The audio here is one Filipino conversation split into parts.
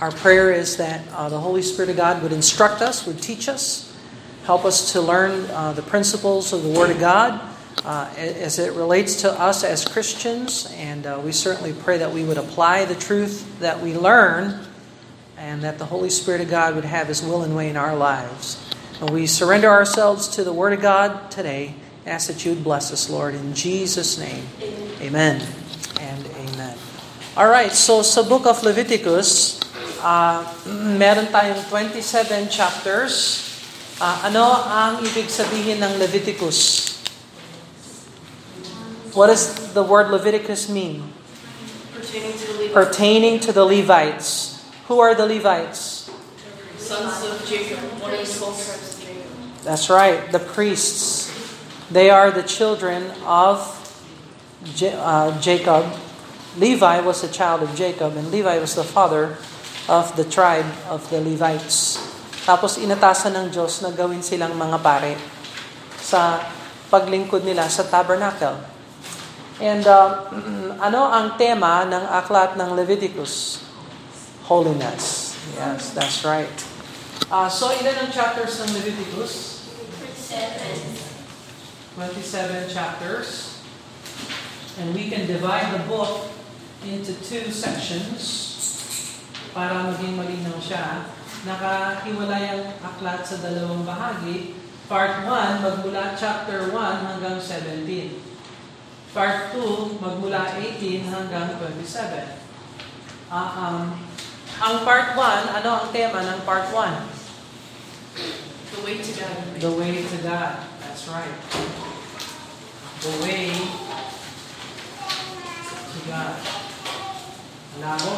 our prayer is that uh, the Holy Spirit of God would instruct us, would teach us, help us to learn uh, the principles of the Word of God uh, as it relates to us as Christians. And uh, we certainly pray that we would apply the truth that we learn and that the Holy Spirit of God would have His will and way in our lives. And we surrender ourselves to the Word of God today. Ask that you would bless us, Lord, in Jesus' name. Amen and amen. All right, so sa book of Leviticus, uh, meron tayong 27 chapters. Uh, ano ang ibig sabihin ng Leviticus? What does the word Leviticus mean? Pertaining to the Levites. Pertaining to the Levites. Who are the Levites? Sons of Jacob. One of the twelve tribes of Jacob. That's right, the priests. They are the children of J- uh, Jacob. Levi was a child of Jacob, and Levi was the father of the tribe of the Levites. Tapos inatasan ng Diyos na gawin silang mga pare sa paglingkod nila sa tabernacle. And uh, ano ang tema ng aklat ng Leviticus? Holiness. Yes, that's right. Uh, so ilan ang chapters ng Leviticus? 27 chapters. And we can divide the book into two sections para maging malinaw siya. Nakahiwalay ang aklat sa dalawang bahagi. Part 1, magmula chapter 1 hanggang 17. Part 2, magmula 18 hanggang 27. Ah, um, ang part 1, ano ang tema ng part 1? The way to God. The way to God. That's right. The way to God. Labo.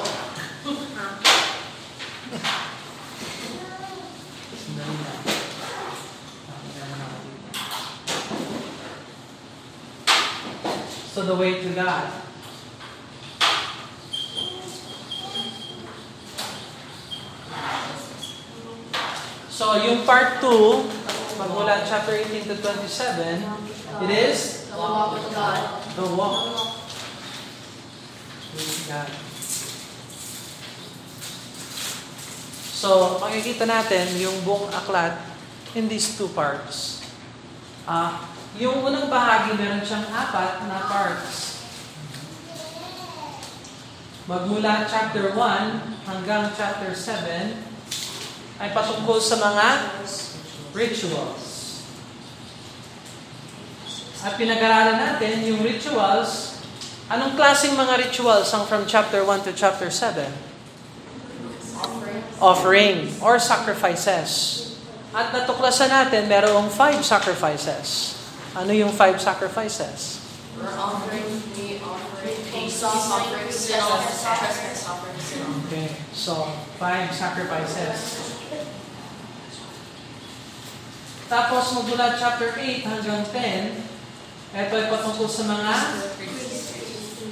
So the way to God. So yung part 2, magmula chapter 18 to 27, it is The walk with God. the walk with God. So, makikita natin yung buong aklat in these two parts. Ah, yung unang bahagi, meron siyang apat na parts. Magmula chapter 1 hanggang chapter 7 ay patungkol sa mga rituals. At pinag-aralan natin yung rituals. Anong klaseng mga rituals ang from chapter 1 to chapter 7? Offering. Or sacrifices. At natuklasan natin, merong five sacrifices. Ano yung five sacrifices? Burnt offering. Meat offering. Offering. Okay, so five sacrifices. Tapos magmula chapter 8 hanggang 10, ito ay patungkol sa mga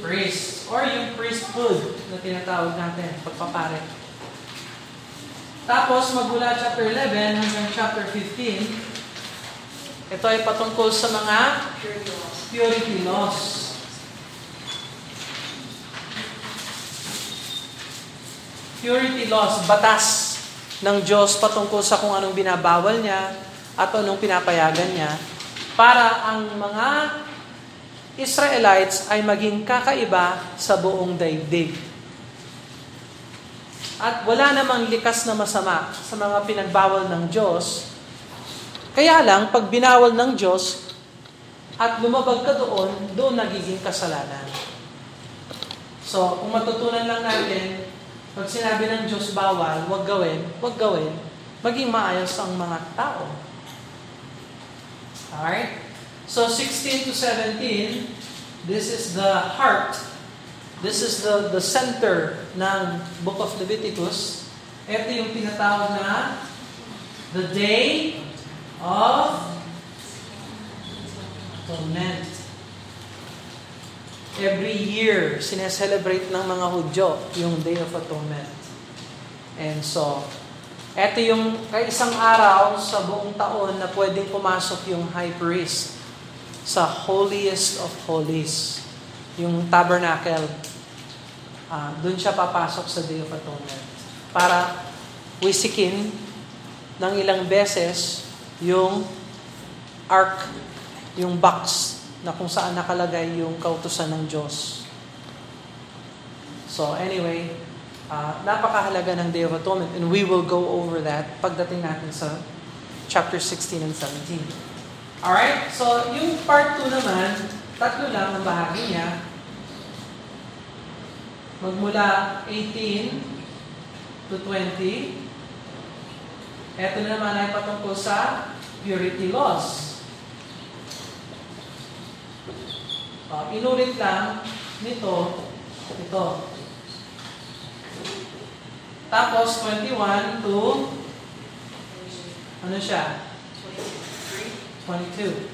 priests or yung priesthood na tinatawag natin, pagpapare. Tapos magmula chapter 11 hanggang chapter 15, ito ay patungkol sa mga Purity laws. purity laws. Batas ng Diyos patungkol sa kung anong binabawal niya at anong pinapayagan niya para ang mga Israelites ay maging kakaiba sa buong daigdig. At wala namang likas na masama sa mga pinagbawal ng Diyos. Kaya lang, pag binawal ng Diyos at lumabag ka doon, doon nagiging kasalanan. So, kung matutunan lang natin, pag sinabi ng Diyos bawal, wag gawin, wag gawin, maging maayos ang mga tao. Alright? So 16 to 17, this is the heart. This is the, the center ng Book of Leviticus. Ito yung tinatawag na the day of atonement. Every year, sineselebrate ng mga Hudyo yung Day of Atonement. And so, ito yung isang araw sa buong taon na pwedeng pumasok yung high priest sa holiest of holies, yung tabernacle. Uh, Doon siya papasok sa Day of Atonement. para wisikin ng ilang beses yung ark, yung box na kung saan nakalagay yung kautusan ng Diyos. So anyway, uh, napakahalaga ng Day of Atonement and we will go over that pagdating natin sa chapter 16 and 17. Alright? So yung part 2 naman, tatlo lang ang bahagi niya. Magmula 18 to 20. Ito naman ay patungkol sa purity laws. Uh, inulit lang nito, ito. Tapos 21 to, ano siya? 22.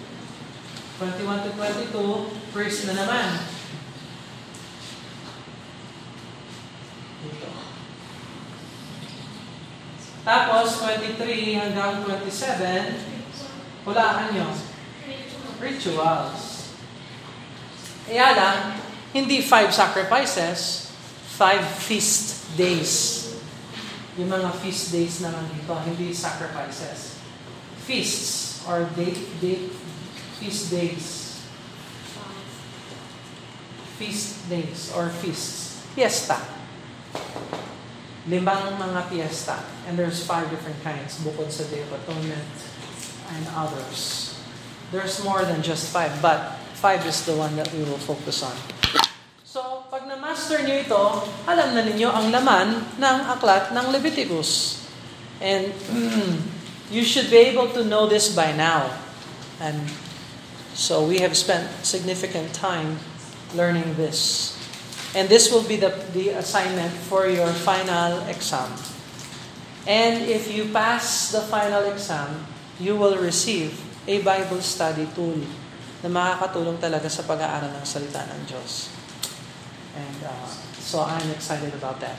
21 to 22, first na naman. Dito. Tapos, 23 hanggang 27, hulaan nyo. Rituals. Kaya lang, hindi five sacrifices, five feast days. Yung mga feast days naman dito, hindi sacrifices. Feasts or date, date, feast days. Feast days or feasts. Fiesta. Limang mga fiesta. And there's five different kinds bukod sa Day of Atonement and others. There's more than just five, but Five is the one that we will focus on. So, pag na-master niyo ito, alam na ninyo ang laman ng aklat ng Leviticus. And you should be able to know this by now. And so we have spent significant time learning this. And this will be the, the assignment for your final exam. And if you pass the final exam, you will receive a Bible study tool na makakatulong talaga sa pag-aaral ng salita ng Diyos. And uh, so I'm excited about that.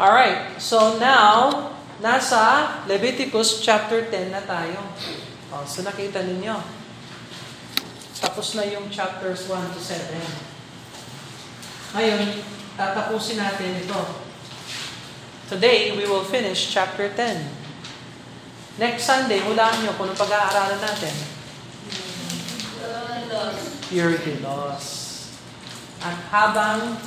All right. So now, nasa Leviticus chapter 10 na tayo. Oh, so nakita ninyo. Tapos na yung chapters 1 to 7. Ngayon, tatapusin natin ito. Today, we will finish chapter 10. Next Sunday, hulaan nyo kung pag-aaralan natin purity laws. At habang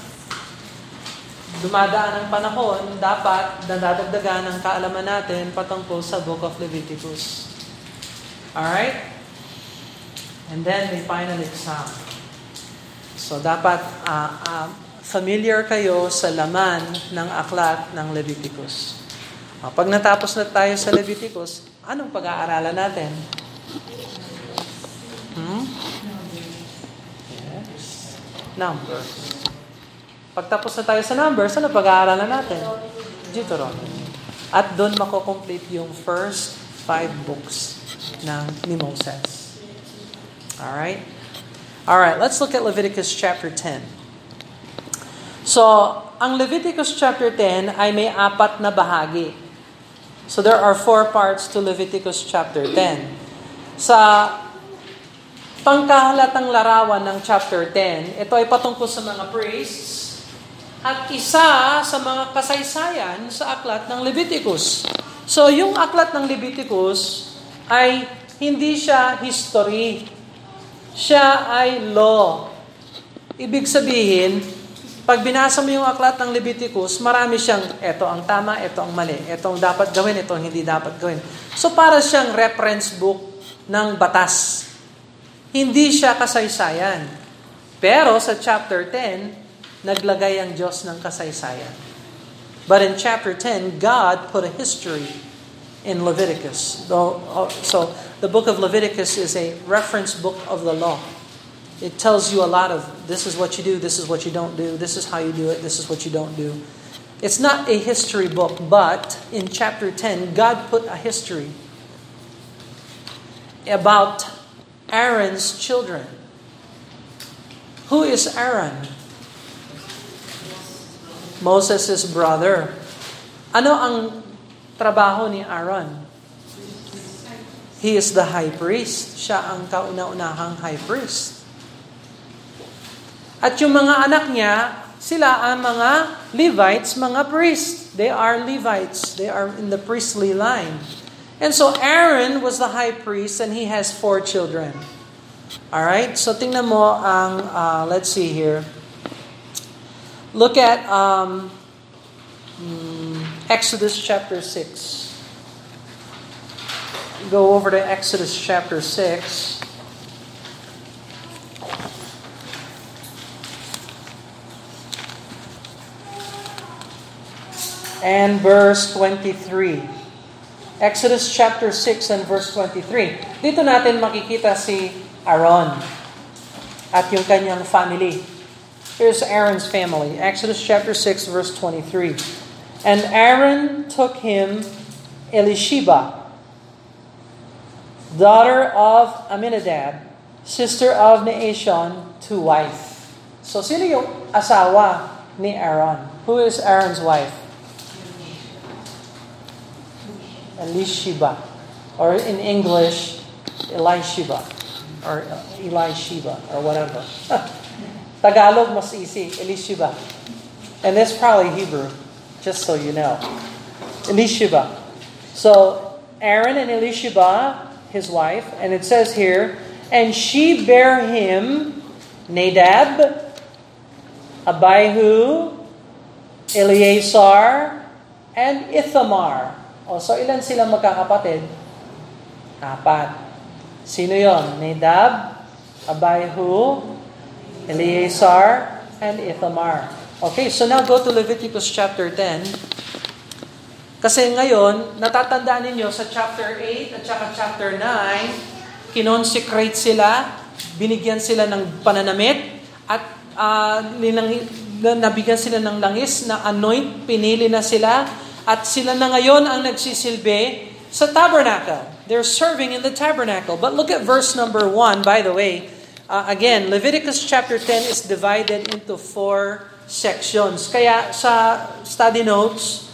dumadaan ang panahon, dapat nadadagdagan ang kaalaman natin patungkol sa Book of Leviticus. Alright? And then may final exam. So dapat uh, uh, familiar kayo sa laman ng aklat ng Leviticus. Uh, pag natapos na tayo sa Leviticus, anong pag-aaralan natin? Hmm? Numbers. Pagtapos na tayo sa numbers, ano pag-aaralan natin? Deuteronomy. At doon mako-complete yung first five books ng ni Moses. Alright? Alright, let's look at Leviticus chapter 10. So, ang Leviticus chapter 10 ay may apat na bahagi. So there are four parts to Leviticus chapter 10. Sa pangkahalatang larawan ng chapter 10. Ito ay patungkol sa mga priests at isa sa mga kasaysayan sa aklat ng Leviticus. So yung aklat ng Leviticus ay hindi siya history. Siya ay law. Ibig sabihin, pag binasa mo yung aklat ng Leviticus, marami siyang, ito ang tama, ito ang mali, ito ang dapat gawin, ito ang hindi dapat gawin. So para siyang reference book ng batas hindi siya kasaysayan. Pero sa chapter 10, naglagay ang Diyos ng kasaysayan. But in chapter 10, God put a history in Leviticus. Oh, so the book of Leviticus is a reference book of the law. It tells you a lot of this is what you do, this is what you don't do, this is how you do it, this is what you don't do. It's not a history book, but in chapter 10, God put a history about Aaron's children. Who is Aaron? Moses' brother. Ano ang trabaho ni Aaron? He is the high priest. Siya ang kauna-unahang high priest. At yung mga anak niya, sila ang mga Levites, mga priests. They are Levites. They are in the priestly line. And so Aaron was the high priest and he has four children. All right? So tingnan mo ang, uh, let's see here. Look at um, hmm, Exodus chapter 6. Go over to Exodus chapter 6. And verse 23. Exodus chapter 6 and verse 23. Dito natin makikita si Aaron at yung kanyang family. Here's Aaron's family. Exodus chapter 6 verse 23. And Aaron took him Elisheba, daughter of Aminadab, sister of Naashon, to wife. So sino yung asawa ni Aaron? Who is Aaron's wife? Elisheba. Or in English, Elisheba. Or Elisheba. Or whatever. Tagalog, mas easy. Elisheba. And that's probably Hebrew, just so you know. Elisheba. So, Aaron and Elisheba, his wife, and it says here, and she bare him Nadab, Abihu, Eleazar, and Ithamar. O, so ilan silang magkakapatid? Apat. Sino yon? Nadab, Abihu, Eleazar, and Ithamar. Okay, so now go to Leviticus chapter 10. Kasi ngayon, natatandaan ninyo sa chapter 8 at saka chapter 9, kinonsecrate sila, binigyan sila ng pananamit, at uh, ninang, nabigyan sila ng langis na anoint, pinili na sila, at sila na ngayon ang nagsisilbi sa tabernacle. They're serving in the tabernacle. But look at verse number 1, by the way. Uh, again, Leviticus chapter 10 is divided into four sections. Kaya sa study notes,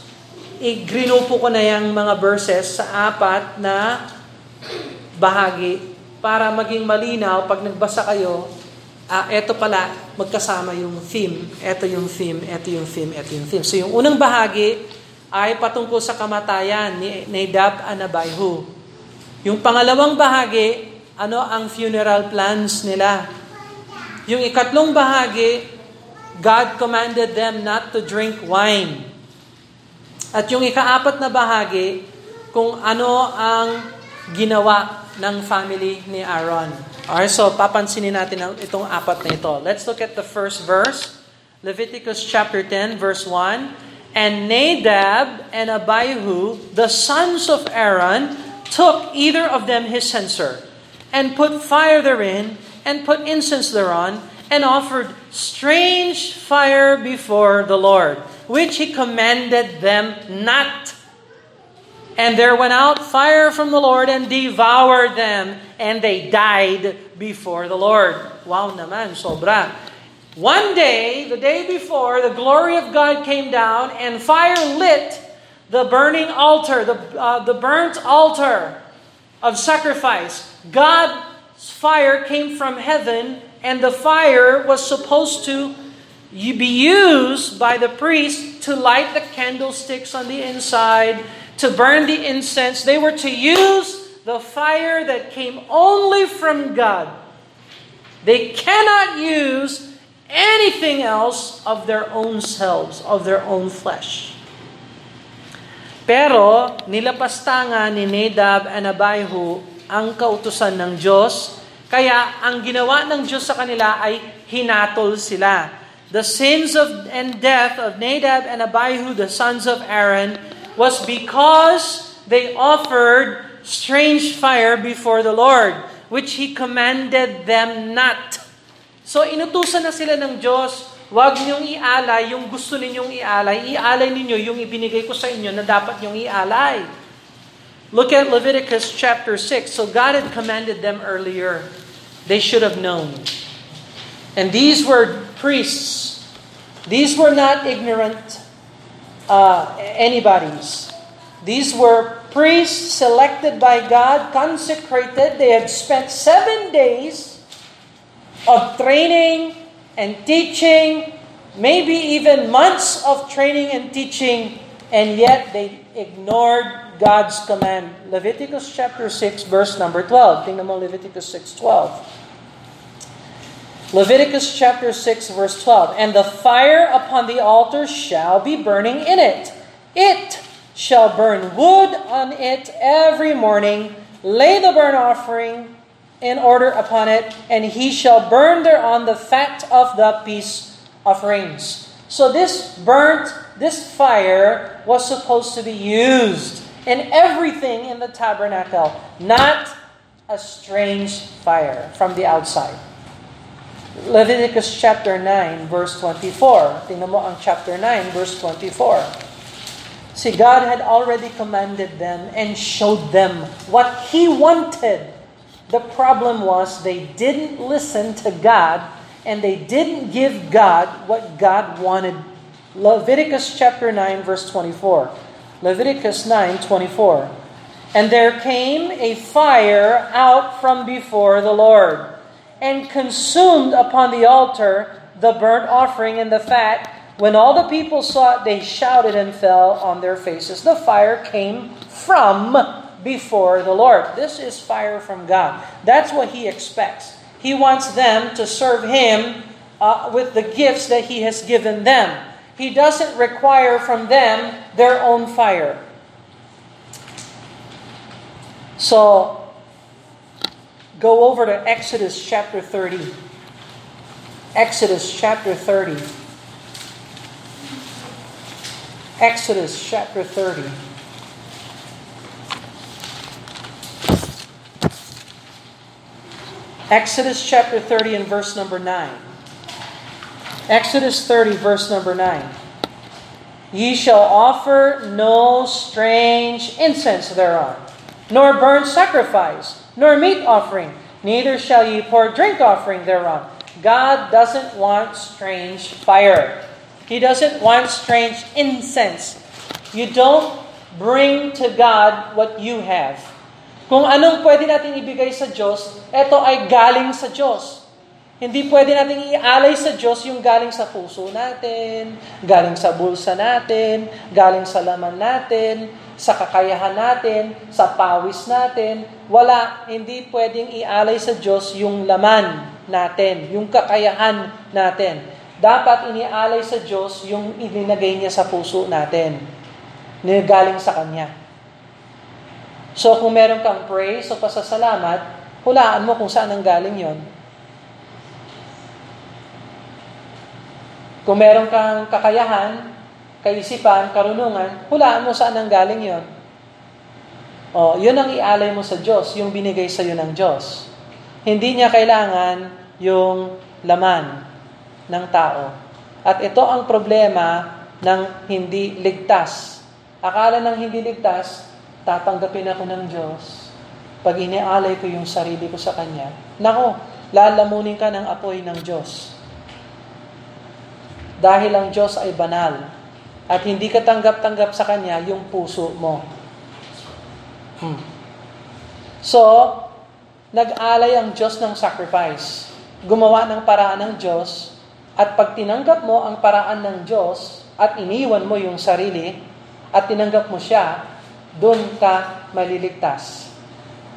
i-grinupo ko na yung mga verses sa apat na bahagi para maging malinaw pag nagbasa kayo, ah, eto pala, magkasama yung theme. Eto yung theme, eto yung theme, eto yung theme. So yung unang bahagi, ay patungkol sa kamatayan ni Nadab and Abihu. Yung pangalawang bahagi, ano ang funeral plans nila. Yung ikatlong bahagi, God commanded them not to drink wine. At yung ikaapat na bahagi, kung ano ang ginawa ng family ni Aaron. Alright, so papansinin natin itong apat na ito. Let's look at the first verse. Leviticus chapter 10, verse 1. And Nadab and Abihu, the sons of Aaron, took either of them his censer, and put fire therein, and put incense thereon, and offered strange fire before the Lord, which he commanded them not. And there went out fire from the Lord and devoured them, and they died before the Lord. Wow naman, sobra. One day, the day before, the glory of God came down and fire lit the burning altar, the, uh, the burnt altar of sacrifice. God's fire came from heaven, and the fire was supposed to be used by the priest to light the candlesticks on the inside, to burn the incense. They were to use the fire that came only from God. They cannot use anything else of their own selves, of their own flesh. Pero nilapastangan ni Nadab and Abihu ang kautusan ng Diyos, kaya ang ginawa ng Diyos sa kanila ay hinatol sila. The sins of and death of Nadab and Abihu, the sons of Aaron, was because they offered strange fire before the Lord, which He commanded them not So inutusan na sila ng Diyos, huwag niyong ialay yung gusto ninyong ialay. Ialay ninyo yung ibinigay ko sa inyo na dapat niyong ialay. Look at Leviticus chapter 6. So God had commanded them earlier. They should have known. And these were priests. These were not ignorant uh, anybody's. These were priests selected by God, consecrated. They had spent seven days of training and teaching, maybe even months of training and teaching and yet they ignored God's command. Leviticus chapter 6 verse number 12. Tingnan mo Leviticus 6:12. Leviticus chapter 6 verse 12. And the fire upon the altar shall be burning in it. It shall burn wood on it every morning. Lay the burnt offering in order upon it, and he shall burn thereon the fat of the peace offerings. So this burnt, this fire was supposed to be used in everything in the tabernacle, not a strange fire from the outside. Leviticus chapter 9, verse 24. Tingnan mo ang chapter 9, verse 24. See, God had already commanded them and showed them what He wanted. The problem was they didn't listen to God and they didn't give God what God wanted. Leviticus chapter 9, verse 24. Leviticus 9, 24. And there came a fire out from before the Lord and consumed upon the altar the burnt offering and the fat. When all the people saw it, they shouted and fell on their faces. The fire came from before the Lord. This is fire from God. That's what He expects. He wants them to serve Him uh, with the gifts that He has given them. He doesn't require from them their own fire. So, go over to Exodus chapter 30. Exodus chapter 30. Exodus chapter 30. Exodus chapter 30 and verse number 9. Exodus 30, verse number 9. Ye shall offer no strange incense thereon, nor burn sacrifice, nor meat offering, neither shall ye pour drink offering thereon. God doesn't want strange fire. He doesn't want strange incense. You don't bring to God what you have. Kung anong pwede natin ibigay sa Diyos, ito ay galing sa Diyos. Hindi pwede natin ialay sa Diyos yung galing sa puso natin, galing sa bulsa natin, galing sa laman natin, sa kakayahan natin, sa pawis natin. Wala, hindi pwedeng ialay sa Diyos yung laman natin, yung kakayahan natin. Dapat inialay sa Diyos yung ilinagay niya sa puso natin, na galing sa Kanya. So kung meron kang praise o pasasalamat, hulaan mo kung saan ang galing yon. Kung meron kang kakayahan, kaisipan, karunungan, hulaan mo saan ang galing yon. O, yun ang ialay mo sa Diyos, yung binigay sa iyo ng Diyos. Hindi niya kailangan yung laman ng tao. At ito ang problema ng hindi ligtas. Akala ng hindi ligtas, tatanggapin ako ng Diyos. Pag inialay ko yung sarili ko sa Kanya, nako, lalamunin ka ng apoy ng Diyos. Dahil ang Diyos ay banal at hindi ka tanggap-tanggap sa Kanya yung puso mo. Hmm. So, nag-alay ang Diyos ng sacrifice. Gumawa ng paraan ng Diyos at pag tinanggap mo ang paraan ng Diyos at iniwan mo yung sarili at tinanggap mo siya, doon ka maliligtas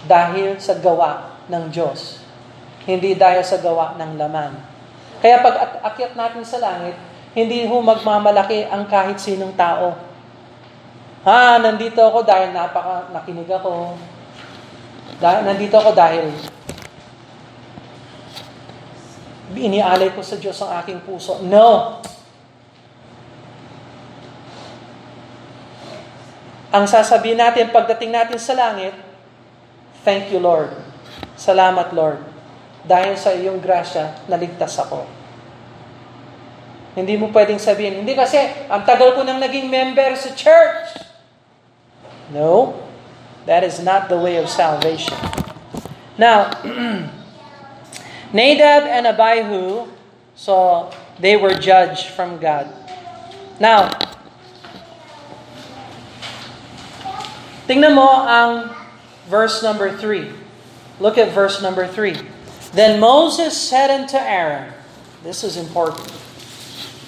dahil sa gawa ng Diyos. Hindi dahil sa gawa ng laman. Kaya pag akyat natin sa langit, hindi ho magmamalaki ang kahit sinong tao. Ha, nandito ako dahil napaka nakinig ako. Dahil, nandito ako dahil inialay ko sa Diyos ang aking puso. No! Ang sasabihin natin pagdating natin sa langit, Thank you, Lord. Salamat, Lord. Dahil sa iyong grasya, naligtas ako. Hindi mo pwedeng sabihin, hindi kasi, ang tagal ko nang naging member sa church. No, that is not the way of salvation. Now, Nadab and Abihu, so they were judged from God. Now, tingnan mo ang verse number 3. Look at verse number 3. Then Moses said unto Aaron, this is important.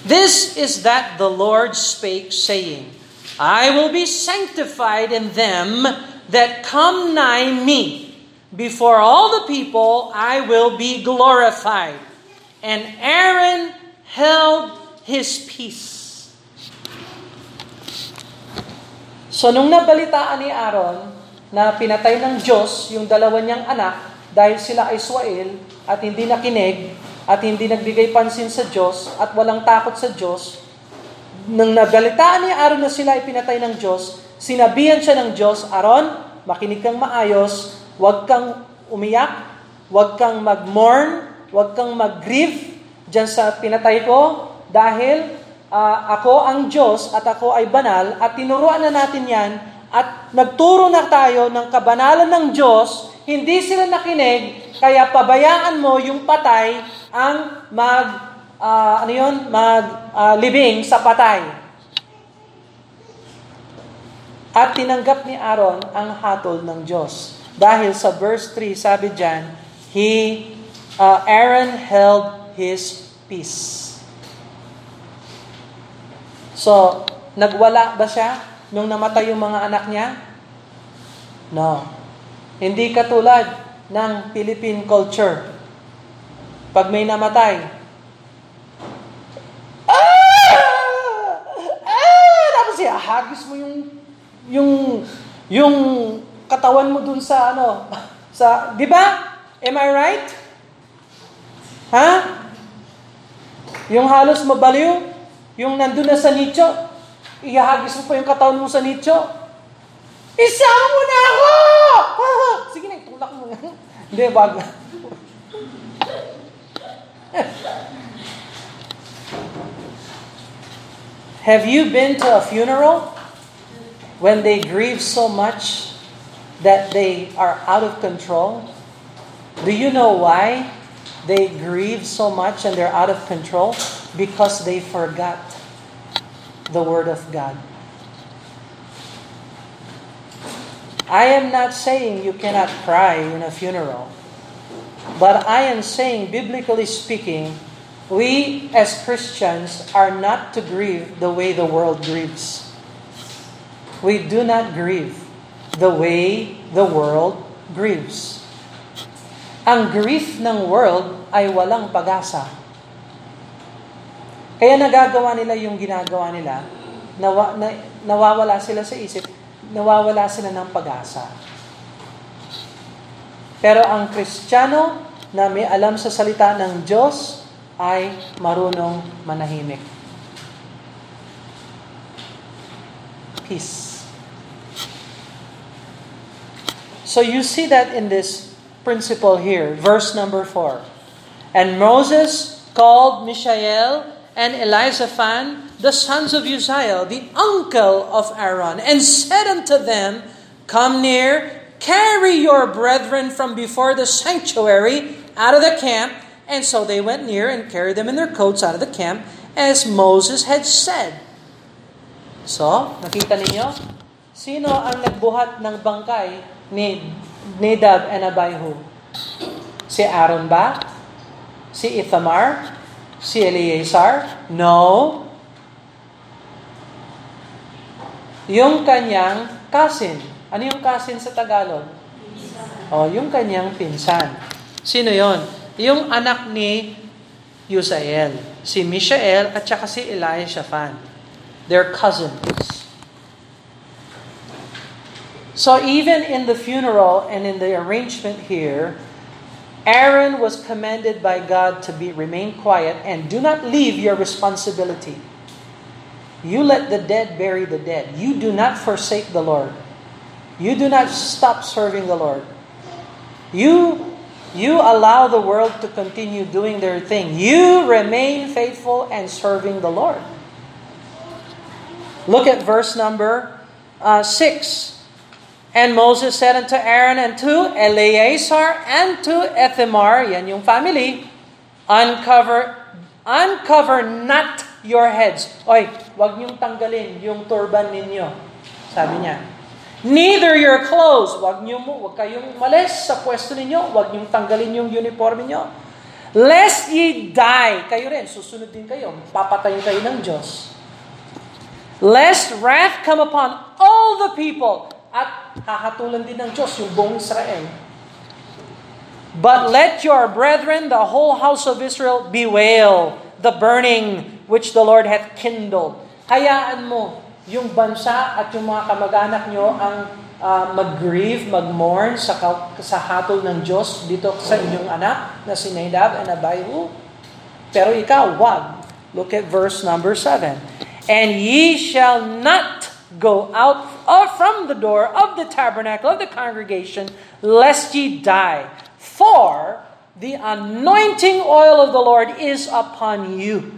This is that the Lord spake, saying, I will be sanctified in them that come nigh me. Before all the people, I will be glorified. And Aaron held his peace. So nung nabalitaan ni Aaron na pinatay ng Diyos yung dalawa niyang anak dahil sila ay Israel at hindi nakinig at hindi nagbigay pansin sa Diyos at walang takot sa Diyos, nang nabalitaan ni Aaron na sila ay pinatay ng Diyos, sinabihan siya ng Diyos, Aaron, makinig kang maayos, huwag kang umiyak, huwag kang mag-mourn, huwag kang mag-grieve dyan sa pinatay ko dahil uh, ako ang Diyos at ako ay banal at tinuruan na natin yan at nagturo na tayo ng kabanalan ng Diyos, hindi sila nakinig, kaya pabayaan mo yung patay ang mag uh, ano yun, mag uh, living sa patay. At tinanggap ni Aaron ang hatol ng Diyos. Dahil sa verse 3, sabi diyan, he, uh, Aaron held his peace. So, nagwala ba siya nung namatay yung mga anak niya? No. Hindi katulad ng Philippine culture. Pag may namatay, ah! Ah! Tapos siya, hagis mo yung yung yung katawan mo dun sa ano, sa, di ba? Am I right? Ha? Yung halos mabaliw, yung nandun na sa nicho, ihahagis mo pa yung katawan mo sa nicho. Isama mo na ako! Sige na, itulak mo. Hindi, wag. Have you been to a funeral when they grieve so much that they are out of control? Do you know why they grieve so much and they're out of control? Because they forgot the Word of God. I am not saying you cannot cry in a funeral, but I am saying, biblically speaking, we as Christians are not to grieve the way the world grieves. We do not grieve the way the world grieves. Ang grief ng world ay walang pag-asa. Kaya nagagawa nila yung ginagawa nila, nawa, na, nawawala sila sa isip, nawawala sila ng pag-asa. Pero ang Kristiyano na may alam sa salita ng Diyos ay marunong manahimik. Peace. So you see that in this principle here, verse number 4. And Moses called Mishael and Elizaphan, the sons of Uzziel, the uncle of Aaron, and said unto them, Come near, carry your brethren from before the sanctuary out of the camp. And so they went near and carried them in their coats out of the camp, as Moses had said. So, nakita ninyo? Sino ang nagbuhat ng bangkay ni Nadab and Abihu? Si Aaron ba? Si Ithamar? Si Eleazar? No. Yung kanyang cousin. Ano yung cousin sa Tagalog? Oh, yung kanyang pinsan. Sino yon? Yung anak ni Usael. Si Mishael at saka si Eliashaphan. They're cousins. So even in the funeral and in the arrangement here, Aaron was commanded by God to be remain quiet and do not leave your responsibility. You let the dead bury the dead. You do not forsake the Lord. You do not stop serving the Lord. You you allow the world to continue doing their thing. You remain faithful and serving the Lord. Look at verse number uh, 6. And Moses said unto Aaron and to Eleazar and to Ethamar, yan yung family, uncover, uncover not your heads. Oy, wag niyong tanggalin yung turban ninyo. Sabi niya. Neither your clothes. Wag niyo mo, wag kayong malis sa pwesto ninyo. Wag niyong tanggalin yung uniform niyo. Lest ye die. Kayo rin, susunod din kayo. Papatayin kayo ng Diyos. Lest wrath come upon all the people. At hahatulan din ng Diyos yung buong Israel. But let your brethren, the whole house of Israel, bewail the burning which the Lord hath kindled. Hayaan mo yung bansa at yung mga kamag-anak nyo ang uh, mag-grieve, mag-mourn sa, sa hatol ng Diyos dito sa inyong anak na si Nadab and Abihu. Pero ikaw, wag. Look at verse number 7. And ye shall not go out from the door of the tabernacle of the congregation, lest ye die. For the anointing oil of the Lord is upon you.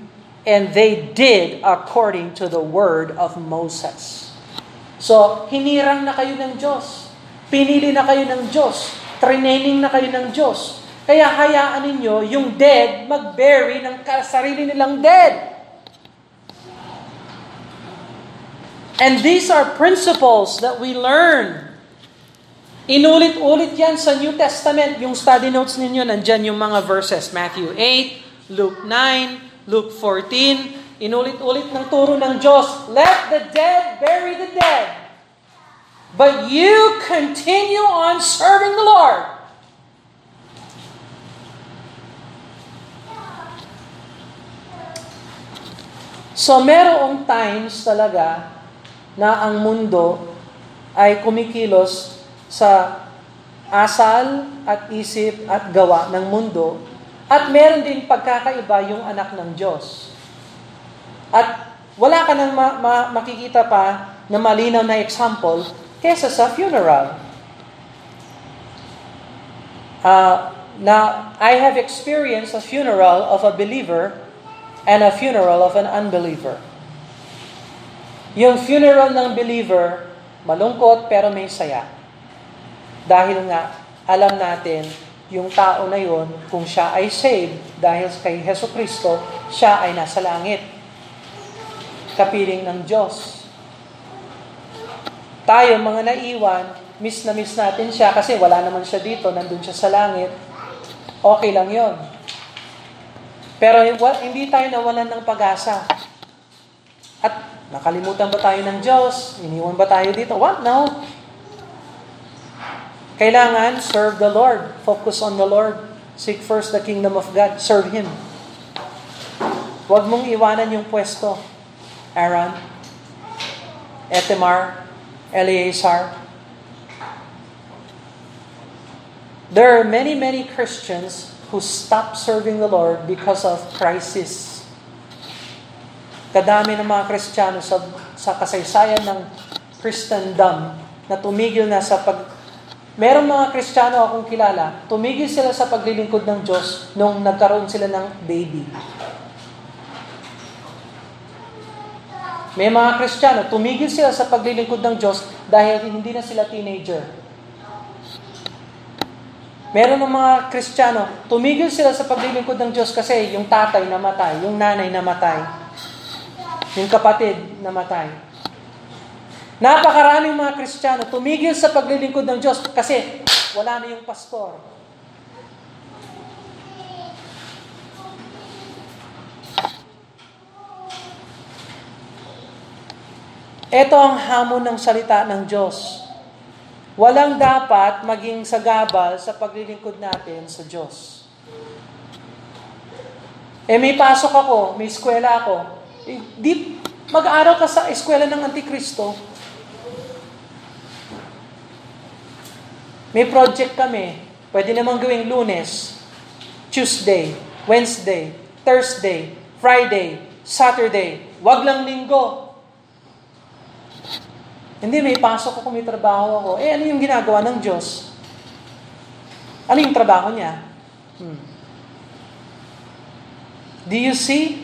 And they did according to the word of Moses. So, hinirang na kayo ng Diyos. Pinili na kayo ng Diyos. Training na kayo ng Diyos. Kaya hayaan ninyo yung dead mag-bury ng sarili nilang dead. And these are principles that we learn. Inulit-ulit yan sa New Testament. Yung study notes ninyo, nandyan yung mga verses. Matthew 8, Luke 9, Luke 14, inulit-ulit ng turo ng Diyos, let the dead bury the dead. But you continue on serving the Lord. So merong times talaga na ang mundo ay kumikilos sa asal at isip at gawa ng mundo at meron din pagkakaiba yung anak ng Diyos. At wala ka nang ma- ma- makikita pa na malinaw na example kesa sa funeral. Uh, na I have experienced a funeral of a believer and a funeral of an unbeliever. Yung funeral ng believer, malungkot pero may saya. Dahil nga, alam natin yung tao na yon, kung siya ay saved dahil kay Heso Kristo, siya ay nasa langit. Kapiling ng Diyos. Tayo, mga naiwan, miss na miss natin siya kasi wala naman siya dito, nandun siya sa langit. Okay lang yon. Pero hindi tayo nawalan ng pag-asa. At nakalimutan ba tayo ng Diyos? Iniwan ba tayo dito? What? No. Kailangan serve the Lord. Focus on the Lord. Seek first the kingdom of God. Serve Him. Huwag mong iwanan yung pwesto. Aaron, Etemar, Eleazar. There are many, many Christians who stop serving the Lord because of crisis. Kadami ng mga Kristiyano sa, sa kasaysayan ng Christendom na tumigil na sa pag Merong mga Kristiyano akong kilala, tumigil sila sa paglilingkod ng Diyos nung nagkaroon sila ng baby. May mga Kristiyano, tumigil sila sa paglilingkod ng Diyos dahil hindi na sila teenager. Meron ng mga Kristiyano, tumigil sila sa paglilingkod ng Diyos kasi yung tatay namatay, yung nanay namatay, yung kapatid namatay. Napakaraming mga Kristiyano tumigil sa paglilingkod ng Diyos kasi wala na yung pastor. Ito ang hamon ng salita ng Diyos. Walang dapat maging sagabal sa paglilingkod natin sa Diyos. Eh may pasok ako, may eskwela ako. Eh, di, mag-aaral ka sa eskwela ng Antikristo. May project kami. Pwede namang gawing lunes, Tuesday, Wednesday, Thursday, Friday, Saturday. Wag lang linggo. Hindi, may pasok ako, may trabaho ako. Eh, ano yung ginagawa ng Diyos? Ano yung trabaho niya? Hmm. Do you see?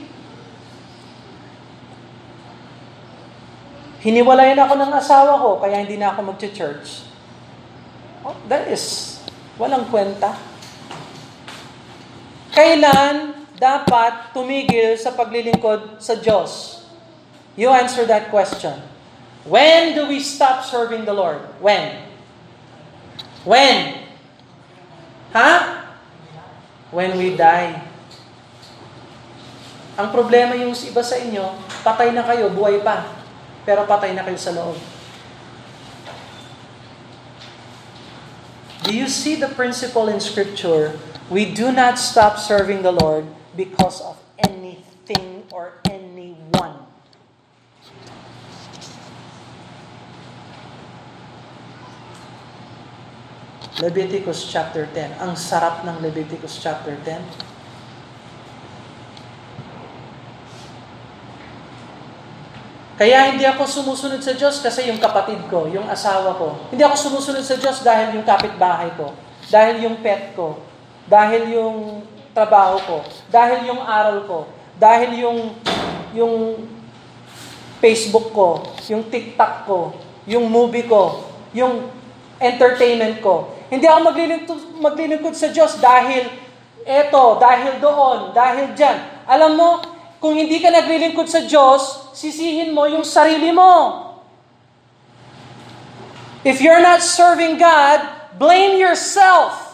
Hiniwalayan ako ng asawa ko, kaya hindi na ako mag-church. Oh, that is, walang kwenta. Kailan dapat tumigil sa paglilingkod sa Diyos? You answer that question. When do we stop serving the Lord? When? When? Ha? When we die. Ang problema yung iba sa inyo, patay na kayo, buhay pa. Pero patay na kayo sa loob. Do you see the principle in Scripture? We do not stop serving the Lord because of anything or anyone. Leviticus chapter 10. Ang sarap ng Leviticus chapter 10. Kaya hindi ako sumusunod sa Diyos kasi yung kapatid ko, yung asawa ko. Hindi ako sumusunod sa Diyos dahil yung kapitbahay ko, dahil yung pet ko, dahil yung trabaho ko, dahil yung aral ko, dahil yung yung Facebook ko, yung TikTok ko, yung movie ko, yung entertainment ko. Hindi ako maglilingkod, maglilingkod sa Diyos dahil eto, dahil doon, dahil dyan. Alam mo, kung hindi ka naglilingkod sa Diyos, sisihin mo yung sarili mo. If you're not serving God, blame yourself.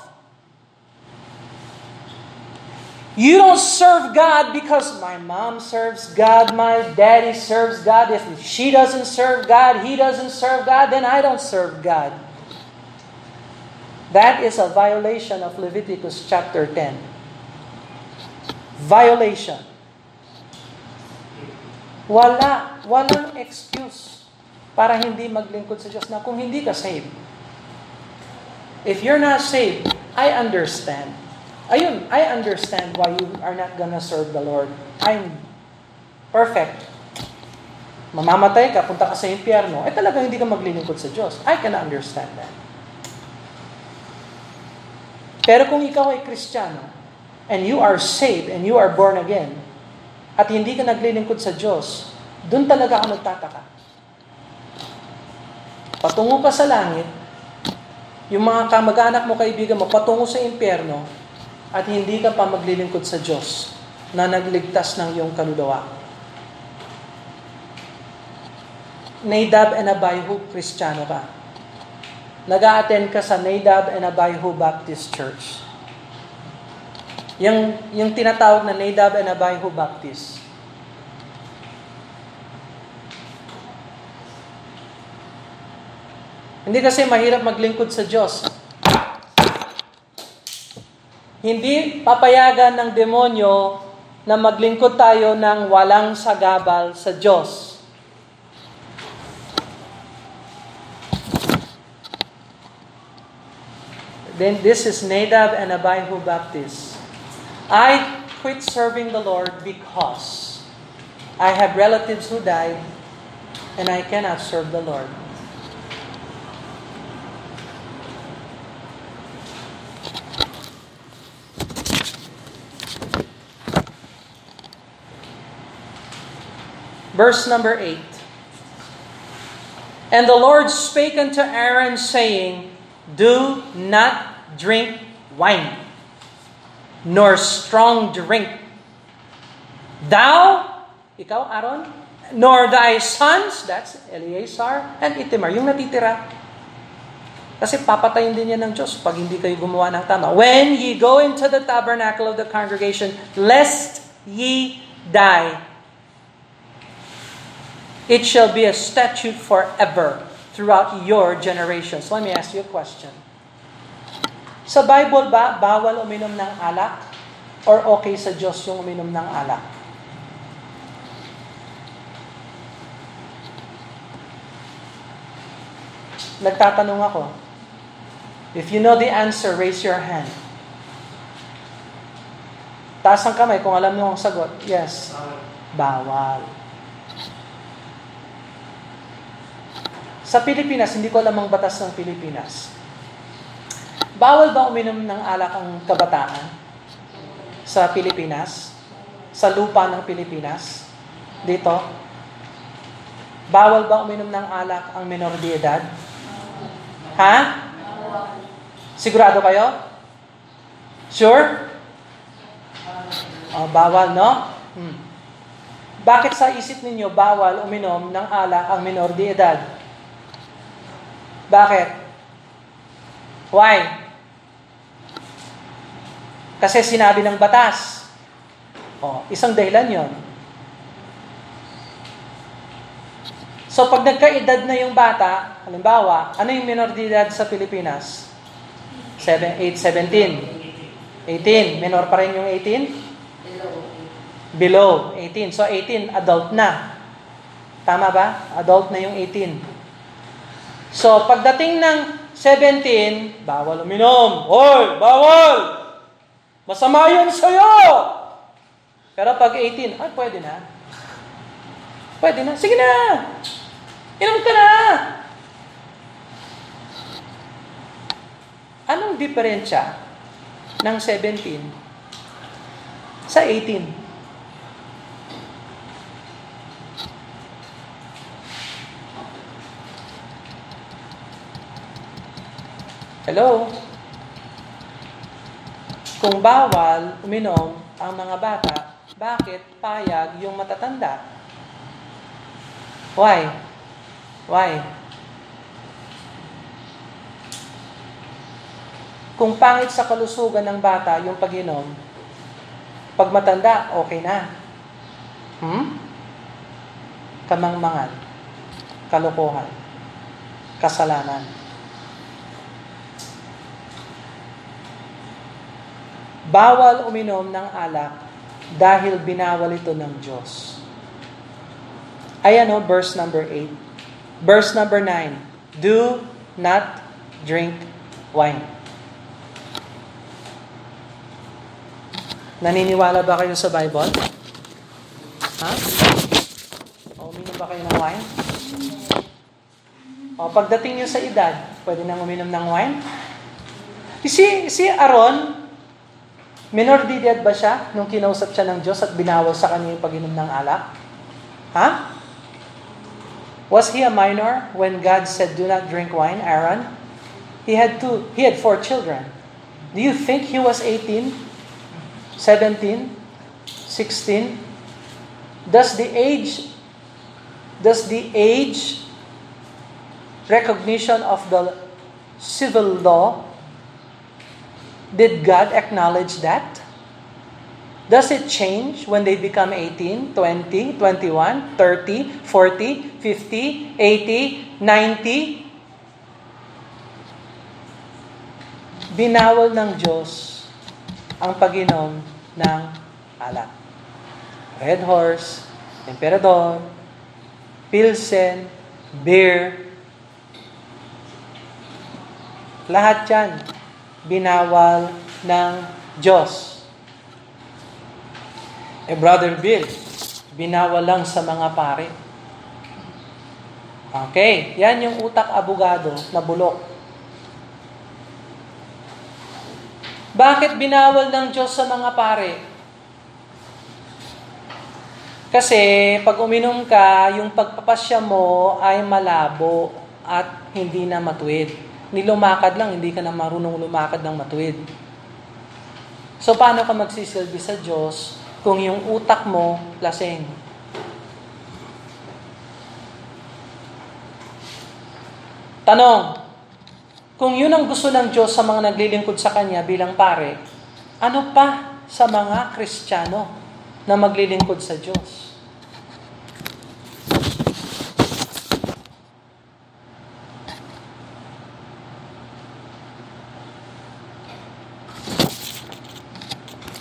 You don't serve God because my mom serves God, my daddy serves God. If she doesn't serve God, he doesn't serve God, then I don't serve God. That is a violation of Leviticus chapter 10. Violation. Wala, walang excuse para hindi maglingkod sa Diyos na kung hindi ka saved. If you're not saved, I understand. Ayun, I understand why you are not gonna serve the Lord. I'm perfect. Mamamatay ka, punta ka sa impyerno, eh talagang hindi ka maglilingkod sa Diyos. I can understand that. Pero kung ikaw ay Kristiyano, and you are saved, and you are born again, at hindi ka naglilingkod sa Diyos, doon talaga ako nagtataka. Patungo ka sa langit, yung mga kamag-anak mo, kaibigan mo, patungo sa impyerno, at hindi ka pa maglilingkod sa Diyos na nagligtas ng iyong kaluluwa. Nadab and Abihu, Kristiyano ka. nag attend ka sa Nadab and Abihu Baptist Church. Yung, yung tinatawag na Nadab and Abihu Baptist. Hindi kasi mahirap maglingkod sa Diyos. Hindi papayagan ng demonyo na maglingkod tayo ng walang sagabal sa Diyos. Then this is Nadab and Abihu Baptist. I quit serving the Lord because I have relatives who died and I cannot serve the Lord. Verse number 8. And the Lord spake unto Aaron, saying, Do not drink wine nor strong drink. Thou, ikaw Aaron, nor thy sons, that's Eleazar and Itamar, yung natitira. Kasi papatayin din yan ng Diyos pag hindi kayo gumawa ng tama. When ye go into the tabernacle of the congregation, lest ye die. It shall be a statute forever throughout your generations. Let me ask you a question. Sa Bible ba, bawal uminom ng alak? Or okay sa Diyos yung uminom ng alak? Nagtatanong ako. If you know the answer, raise your hand. Taas ang kamay kung alam mo ang sagot. Yes. Bawal. Sa Pilipinas, hindi ko alam ang batas ng Pilipinas. Bawal ba uminom ng alak ang kabataan sa Pilipinas? Sa lupa ng Pilipinas? Dito? Bawal ba uminom ng alak ang menor de edad? Ha? Sigurado kayo? Sure? Oh, bawal, no? Hmm. Bakit sa isip ninyo bawal uminom ng alak ang menor de edad? Bakit? Why? Kasi sinabi ng batas. O, isang dahilan yon. So pag nagkaedad na yung bata, halimbawa, ano yung minor de edad sa Pilipinas? 7, 8, 17. 18. Minor pa rin yung 18? Below 18. So 18, adult na. Tama ba? Adult na yung 18. So pagdating ng 17, bawal uminom. Hoy, bawal! Masama yun sa'yo! Pero pag 18, ay pwede na. Pwede na. Sige na! Inom ka na! Anong diferensya ng 17 sa 18? Hello? Kung bawal uminom ang mga bata, bakit payag yung matatanda? Why? Why? Kung pangit sa kalusugan ng bata yung pag-inom, pag matanda, okay na. Hmm? Kamangmangan, kalokohan, kasalanan. Bawal uminom ng alak dahil binawal ito ng Diyos. Ayan o, verse number 8. Verse number 9. Do not drink wine. Naniniwala ba kayo sa Bible? Ha? O, uminom ba kayo ng wine? O, pagdating nyo sa edad, pwede nang uminom ng wine? Si, si Aaron, minor de edad ba siya nung kinausap siya ng Diyos at binawal sa kanya yung pag-inom ng alak? Ha? Was he a minor when God said, do not drink wine, Aaron? He had two, he had four children. Do you think he was 18? 17, 16. Does the age does the age recognition of the civil law did God acknowledge that? Does it change when they become 18, 20, 21, 30, 40, 50, 80, 90? Binawal ng Diyos ang pag-inom ng alak. Red Horse, Emperador, Pilsen, Beer, lahat yan binawal ng Diyos. Eh, Brother Bill, binawal lang sa mga pare. Okay, yan yung utak abogado na bulok. Bakit binawal ng Diyos sa mga pare? Kasi pag uminom ka, yung pagpapasya mo ay malabo at hindi na matuwid. Nilumakad lang, hindi ka na marunong lumakad ng matuwid. So paano ka magsisilbi sa Diyos kung yung utak mo laseng? Tanong, kung yun ang gusto ng Diyos sa mga naglilingkod sa Kanya bilang pare, ano pa sa mga Kristiyano na maglilingkod sa Diyos?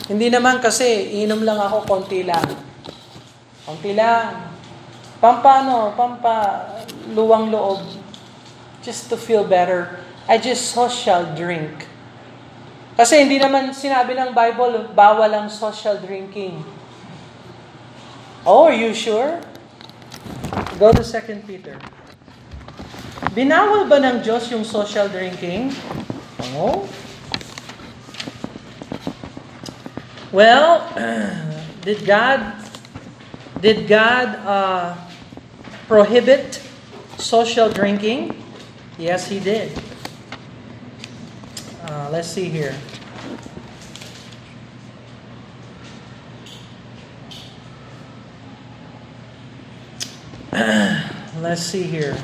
Hindi naman kasi, inom lang ako, konti lang. Konti lang. Pampano, pampa, luwang loob. Just to feel better I just social drink. Kasi hindi naman sinabi ng Bible, bawal ang social drinking. Oh, are you sure? Go to 2 Peter. Binawal ba ng Diyos yung social drinking? Oh. Well, did God did God uh, prohibit social drinking? Yes, He did. Uh, let's see here. let's see here.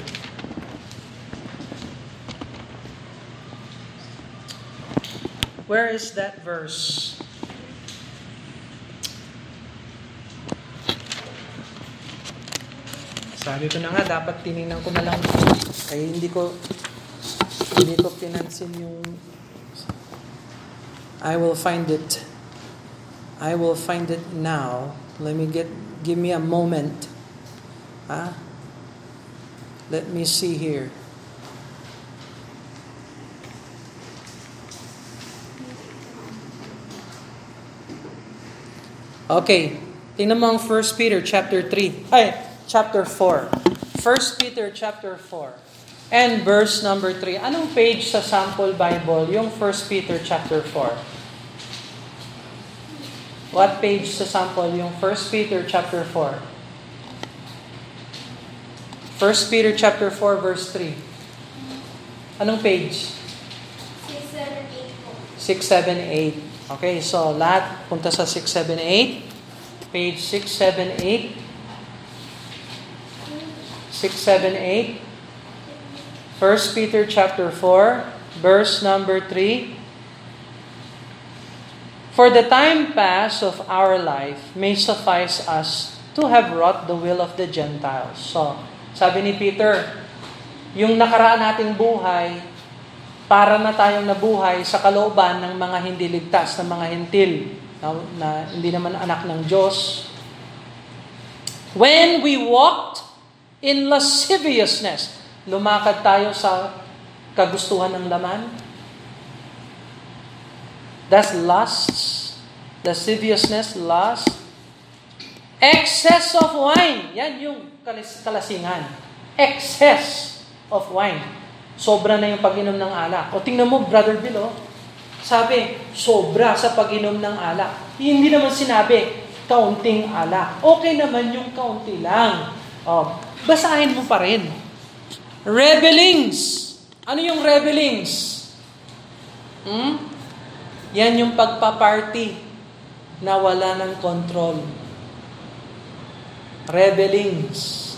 Where is that verse? Sabi ko na nga, dapat tiningnan ko na lang. Kaya hindi ko, hindi ko pinansin yung, I will find it. I will find it now. Let me get, give me a moment. Ah, Let me see here. Okay. Tingnan mo ang 1 Peter chapter 3. Ay, chapter 4. 1 Peter chapter 4. And verse number 3. Anong page sa sample Bible? Yung 1 Peter chapter 4. What page sa sample? Yung 1 Peter chapter 4. 1 Peter chapter 4 verse 3. Anong page? 6, 7, 8 po. 6, 7, 8. Okay, so lahat punta sa 6, 7, 8. Page 6, 7, 8. 6, 7, 8. 1 Peter chapter 4, verse number 3. For the time past of our life may suffice us to have wrought the will of the Gentiles. So, sabi ni Peter, yung nakaraan nating buhay, para na tayong nabuhay sa kalooban ng mga hindi ligtas, ng mga hintil, na, na hindi naman anak ng Diyos. When we walked in lasciviousness, lumakad tayo sa kagustuhan ng laman. That's lusts, lasciviousness, lust. Excess of wine, yan yung kalasingan. Excess of wine. Sobra na yung pag-inom ng alak. O tingnan mo, Brother Bill, oh. sabi, sobra sa pag-inom ng alak. Hindi naman sinabi, kaunting alak. Okay naman yung kaunti lang. O, basahin mo pa rin. Revelings. Ano yung revelings? Hmm? Yan yung pagpaparty na wala ng control. Revelings.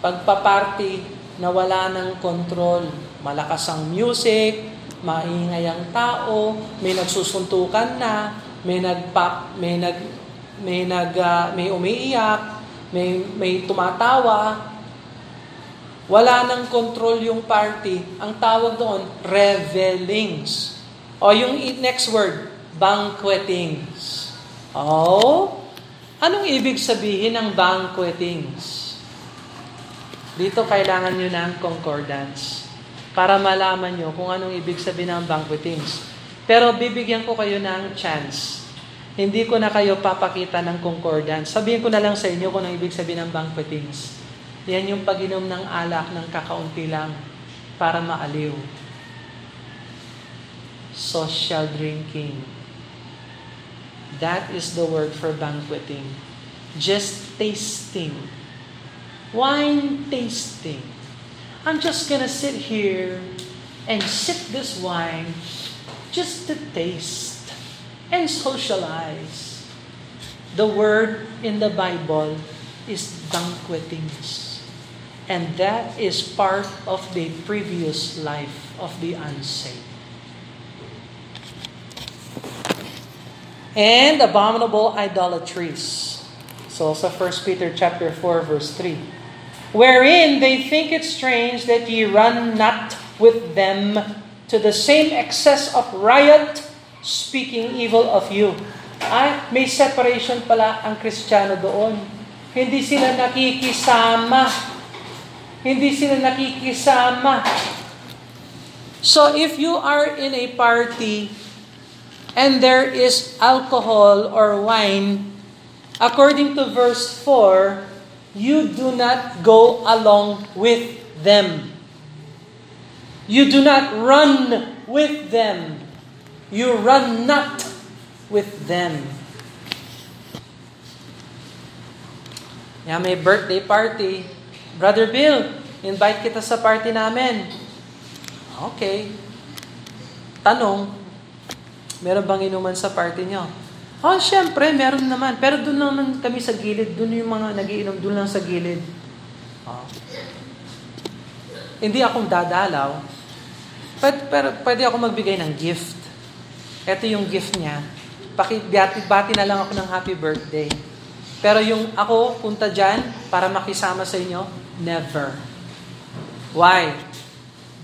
Pagpaparty na wala ng control. Malakas ang music, maingay ang tao, may nagsusuntukan na, may nagpa, may nag may nag uh, may umiiyak, may may tumatawa. Wala nang control yung party. Ang tawag doon, revelings. O yung next word, banquetings. Oh, anong ibig sabihin ng banquetings? Dito kailangan nyo ng concordance para malaman nyo kung anong ibig sabihin ng banquetings. Pero bibigyan ko kayo ng chance. Hindi ko na kayo papakita ng concordance. Sabihin ko na lang sa inyo kung anong ibig sabihin ng banquetings. Yan yung pag-inom ng alak ng kakaunti lang para maaliw. Social drinking. That is the word for banqueting. Just tasting. Wine tasting. I'm just gonna sit here and sip this wine just to taste and socialize. The word in the Bible is banquetings. And that is part of the previous life of the unsaved. And abominable idolatries. So sa 1 Peter chapter 4 verse 3. Wherein they think it strange that ye run not with them to the same excess of riot, speaking evil of you. Ay, may separation pala ang Kristiyano doon. Hindi sila nakikisama. Hindi sila nakikisama. So if you are in a party and there is alcohol or wine, according to verse 4, you do not go along with them. You do not run with them. You run not with them. Yeah, may birthday party. Brother Bill, invite kita sa party namin. Okay. Tanong, meron bang inuman sa party niyo? Oh, syempre, meron naman. Pero doon lang kami sa gilid. Doon yung mga nagiinom, doon lang sa gilid. Oh. Hindi akong dadalaw. Pero pwede ako magbigay ng gift. Ito yung gift niya. Pakibati na lang ako ng happy birthday. Pero yung ako punta dyan para makisama sa inyo, Never. Why?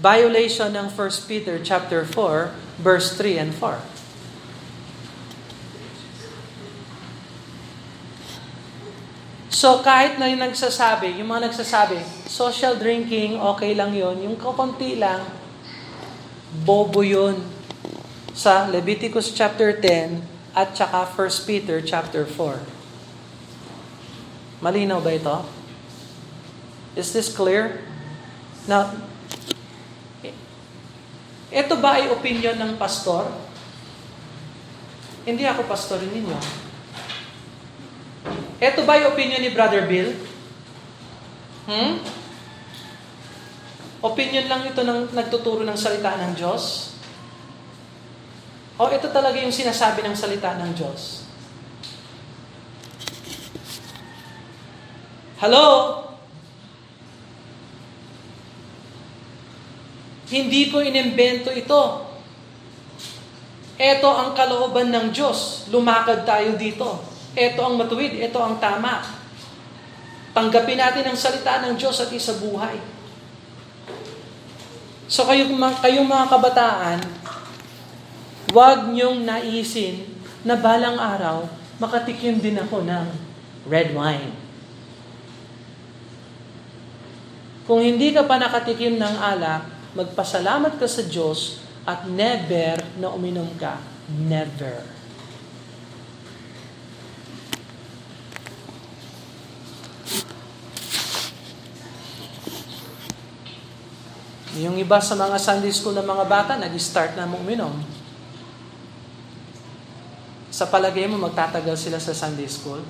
Violation ng 1 Peter chapter 4, verse 3 and 4. So kahit na yung nagsasabi, yung mga nagsasabi, social drinking, okay lang yon yung kakunti lang, bobo yun. Sa Leviticus chapter 10 at saka 1 Peter chapter 4. Malinaw ba ito? Is this clear? Now, ito ba ay opinion ng pastor? Hindi ako pastor ninyo. Ito ba yung opinion ni Brother Bill? Hmm? Opinion lang ito ng nagtuturo ng salita ng Diyos? O ito talaga yung sinasabi ng salita ng Diyos? Hello? Hindi ko inimbento ito. Ito ang kalooban ng Diyos. Lumakad tayo dito. Ito ang matuwid. Ito ang tama. Tanggapin natin ang salita ng Diyos at isa buhay. So kayo, kayong mga kabataan, huwag niyong naisin na balang araw, makatikim din ako ng red wine. Kung hindi ka pa nakatikim ng alak, magpasalamat ka sa Diyos at never na uminom ka. Never. Yung iba sa mga Sunday school ng mga bata, nag-start na uminom. Sa palagay mo, magtatagal sila sa Sunday school?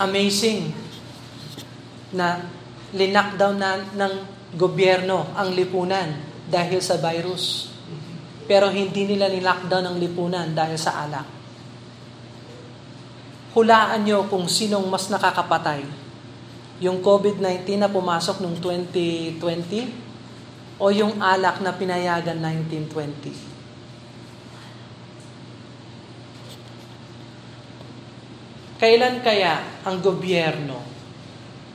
Amazing na linakdown na ng gobyerno ang lipunan dahil sa virus. Pero hindi nila nilockdown ang lipunan dahil sa alak. Hulaan nyo kung sinong mas nakakapatay. Yung COVID-19 na pumasok noong 2020 o yung alak na pinayagan 1920. Kailan kaya ang gobyerno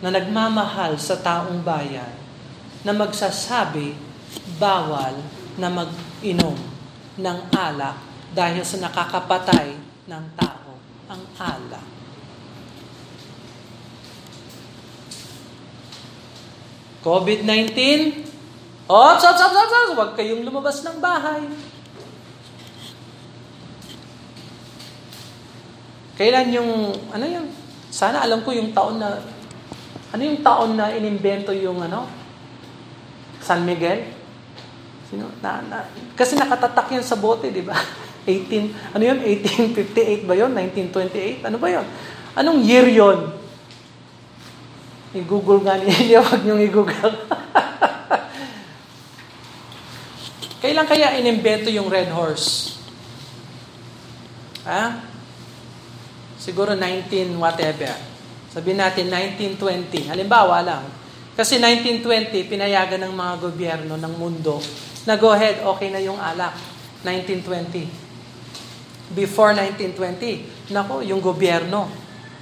na nagmamahal sa taong bayan na magsasabi bawal na mag-inom ng alak dahil sa nakakapatay ng tao ang alak? COVID-19, Ops, ops, ops, ops, ops, huwag kayong lumabas ng bahay. Kailan yung, ano yung, sana alam ko yung taon na, ano yung taon na inimbento yung ano, San Miguel? Sino, na, na, kasi nakatatak yun sa bote, di ba? 18, ano yun, 1858 ba yun? 1928? Ano ba yun? Anong year yun? I-google nga niya, huwag niyong i-google. Kailan kaya inimbento yung red horse? Ha? Siguro 19 whatever. Sabihin natin 1920. Halimbawa lang. Kasi 1920, pinayagan ng mga gobyerno ng mundo na go ahead, okay na yung alak. 1920. Before 1920, nako, yung gobyerno.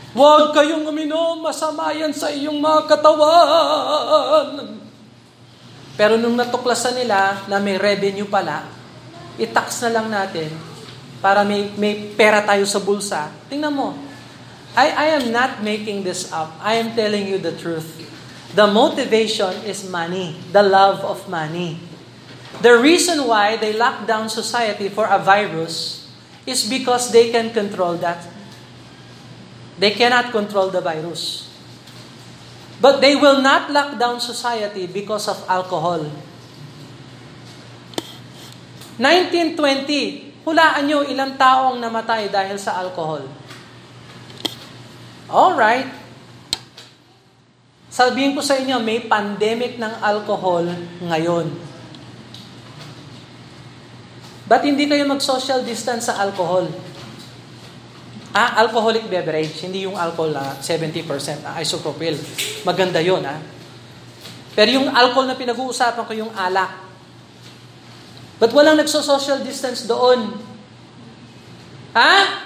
Huwag kayong uminom, masama yan sa iyong mga katawan. Pero nung natuklasan nila na may revenue pala, i-tax na lang natin para may, may pera tayo sa bulsa. Tingnan mo. I, I am not making this up. I am telling you the truth. The motivation is money, the love of money. The reason why they lock down society for a virus is because they can control that. They cannot control the virus. But they will not lock down society because of alcohol. 1920, hulaan nyo ilang tao ang namatay dahil sa alcohol. Alright. Sabihin ko sa inyo, may pandemic ng alcohol ngayon. Ba't hindi kayo mag-social distance sa alcohol? Ah, alcoholic beverage, hindi yung alcohol na 70% ah, isopropyl. Maganda yon ah. Pero yung alcohol na pinag-uusapan ko, yung alak. Ba't walang nagso-social distance doon? Ha?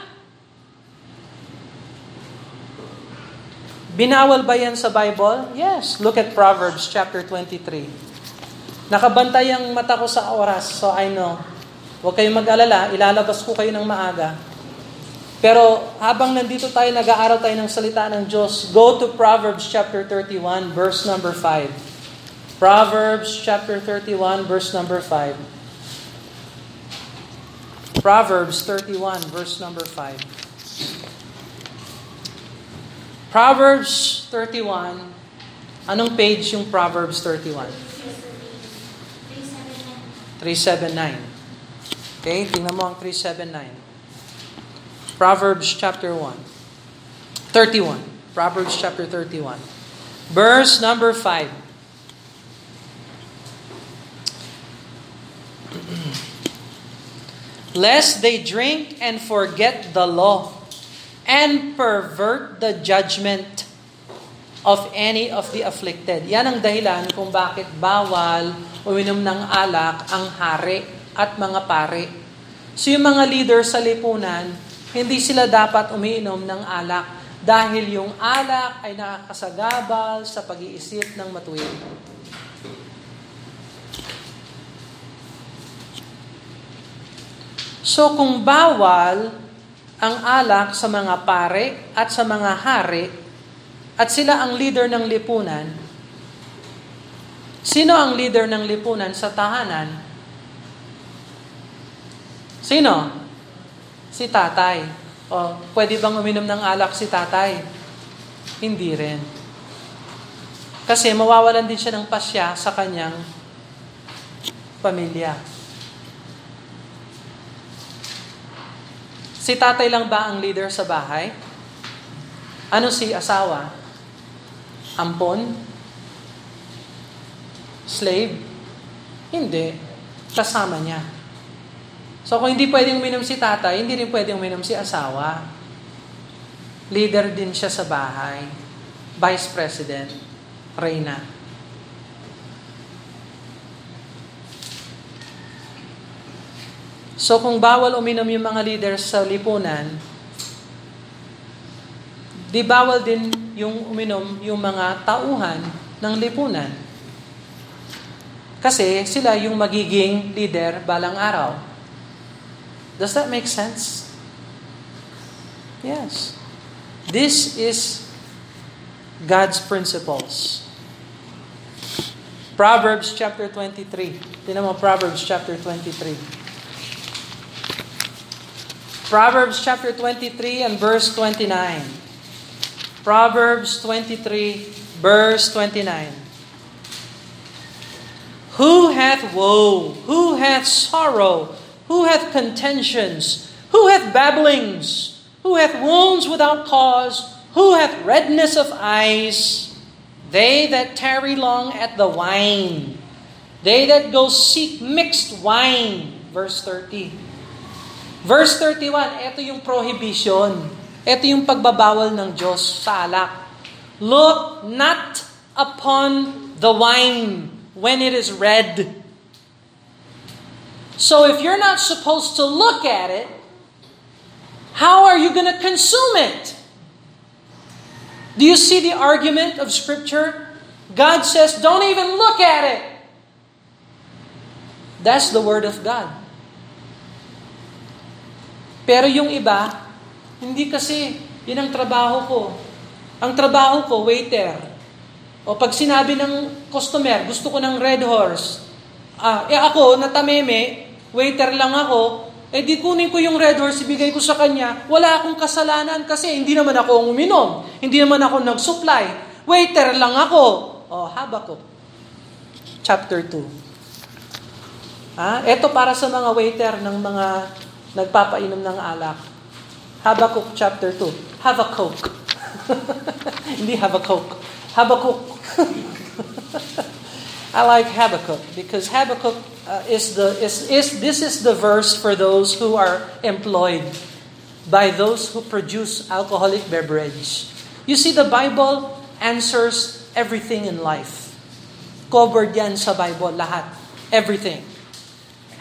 Binawal ba yan sa Bible? Yes. Look at Proverbs chapter 23. Nakabantay ang mata ko sa oras, so I know. Huwag kayong mag-alala, ilalabas ko kayo ng maaga. Pero habang nandito tayo, nag-aaral tayo ng salita ng Diyos, go to Proverbs chapter 31, verse number 5. Proverbs chapter 31, verse number 5. Proverbs 31, verse number 5. Proverbs 31, anong page yung Proverbs 31? 379. Okay, tingnan mo ang 379. Proverbs chapter 1. 31. Proverbs chapter 31. Verse number 5. Lest they drink and forget the law and pervert the judgment of any of the afflicted. Yan ang dahilan kung bakit bawal uminom ng alak ang hari at mga pare. So yung mga leader sa lipunan, hindi sila dapat umiinom ng alak dahil yung alak ay nakakasagabal sa pag-iisip ng matuwid. So kung bawal ang alak sa mga pare at sa mga hari at sila ang leader ng lipunan. Sino ang leader ng lipunan sa tahanan? Sino? Si tatay. O, pwede bang uminom ng alak si tatay? Hindi rin. Kasi mawawalan din siya ng pasya sa kanyang pamilya. Si tatay lang ba ang leader sa bahay? Ano si asawa? Ampon? Slave? Hindi. Kasama niya. So kung hindi pwedeng uminom si tatay, hindi rin pwedeng uminom si asawa. Leader din siya sa bahay. Vice President. Reyna. So kung bawal uminom yung mga leaders sa lipunan, di bawal din yung uminom yung mga tauhan ng lipunan. Kasi sila yung magiging leader balang araw. Does that make sense? Yes. This is God's principles. Proverbs chapter 23. Tinan mo Proverbs chapter 23. Proverbs chapter 23 and verse 29. Proverbs 23, verse 29. Who hath woe? Who hath sorrow? Who hath contentions? Who hath babblings? Who hath wounds without cause? Who hath redness of eyes? They that tarry long at the wine. They that go seek mixed wine. Verse 30. Verse 31, ito yung prohibition. Ito yung pagbabawal ng Diyos sa alak. Look not upon the wine when it is red. So if you're not supposed to look at it, how are you going to consume it? Do you see the argument of Scripture? God says, don't even look at it. That's the Word of God. Pero yung iba, hindi kasi, yun ang trabaho ko. Ang trabaho ko, waiter. O pag sinabi ng customer, gusto ko ng red horse. Ah, eh ako, natameme, waiter lang ako, eh di kunin ko yung red horse, ibigay ko sa kanya, wala akong kasalanan kasi hindi naman ako ang uminom. Hindi naman ako nag-supply. Waiter lang ako. O, Habakuk. Chapter 2. Ah, ito para sa mga waiter ng mga nagpapainom ng alak. Habakkuk chapter 2. Have a Coke. Hindi have a Coke. Habakkuk. I like Habakkuk because Habakkuk uh, is the is, is this is the verse for those who are employed by those who produce alcoholic beverage. You see the Bible answers everything in life. Covered yan sa Bible lahat. Everything.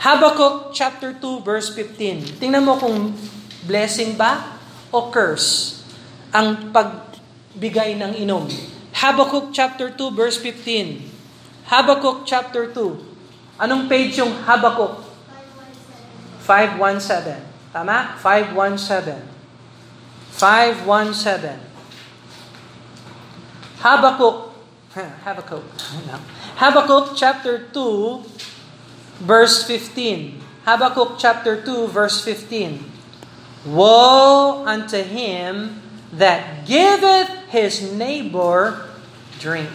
Habakkuk chapter 2 verse 15. Tingnan mo kung blessing ba o curse ang pagbigay ng inom. Habakkuk chapter 2 verse 15. Habakkuk chapter 2. Anong page yung Habakkuk? 517. Tama? 517. 517. Habakkuk Habakkuk. Habakkuk chapter 2 verse 15. Habakkuk chapter 2 verse 15. Woe unto him that giveth his neighbor drink,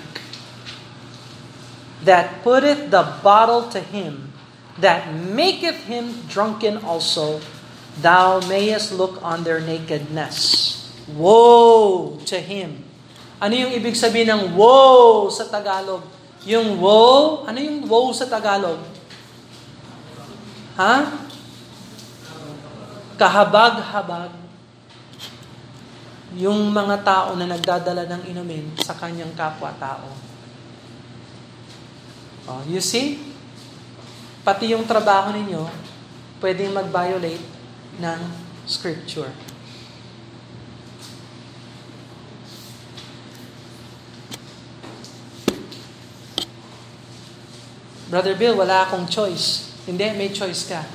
that putteth the bottle to him, that maketh him drunken also, thou mayest look on their nakedness. Woe to him. Ano yung ibig sabihin ng woe sa Tagalog? Yung woe, ano yung woe sa Tagalog? Ha? Kahabag-habag. Yung mga tao na nagdadala ng inumin sa kanyang kapwa-tao. Oh, you see? Pati yung trabaho ninyo, pwedeng mag-violate ng scripture. Brother Bill, wala akong choice. Hindi, may choice ka.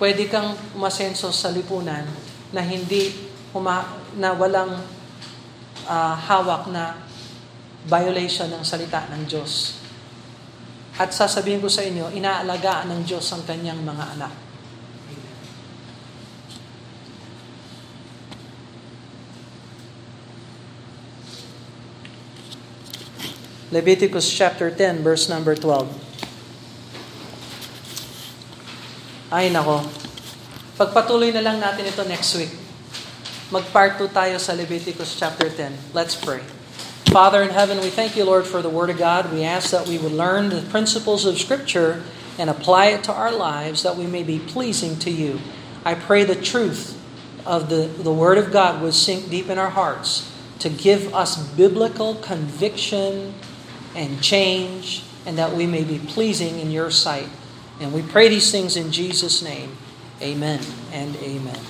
Pwede kang umasenso sa lipunan na hindi huma, na walang uh, hawak na violation ng salita ng Diyos. At sasabihin ko sa inyo, inaalagaan ng Diyos ang kanyang mga anak. Leviticus chapter 10 verse number 12. Ay nako. Pagpatuloy na lang natin ito next week. Mag-part 2 tayo sa Leviticus chapter 10. Let's pray. Father in heaven, we thank you, Lord, for the Word of God. We ask that we would learn the principles of Scripture and apply it to our lives that we may be pleasing to you. I pray the truth of the, the Word of God would sink deep in our hearts to give us biblical conviction and change, and that we may be pleasing in your sight. And we pray these things in Jesus' name. Amen and amen.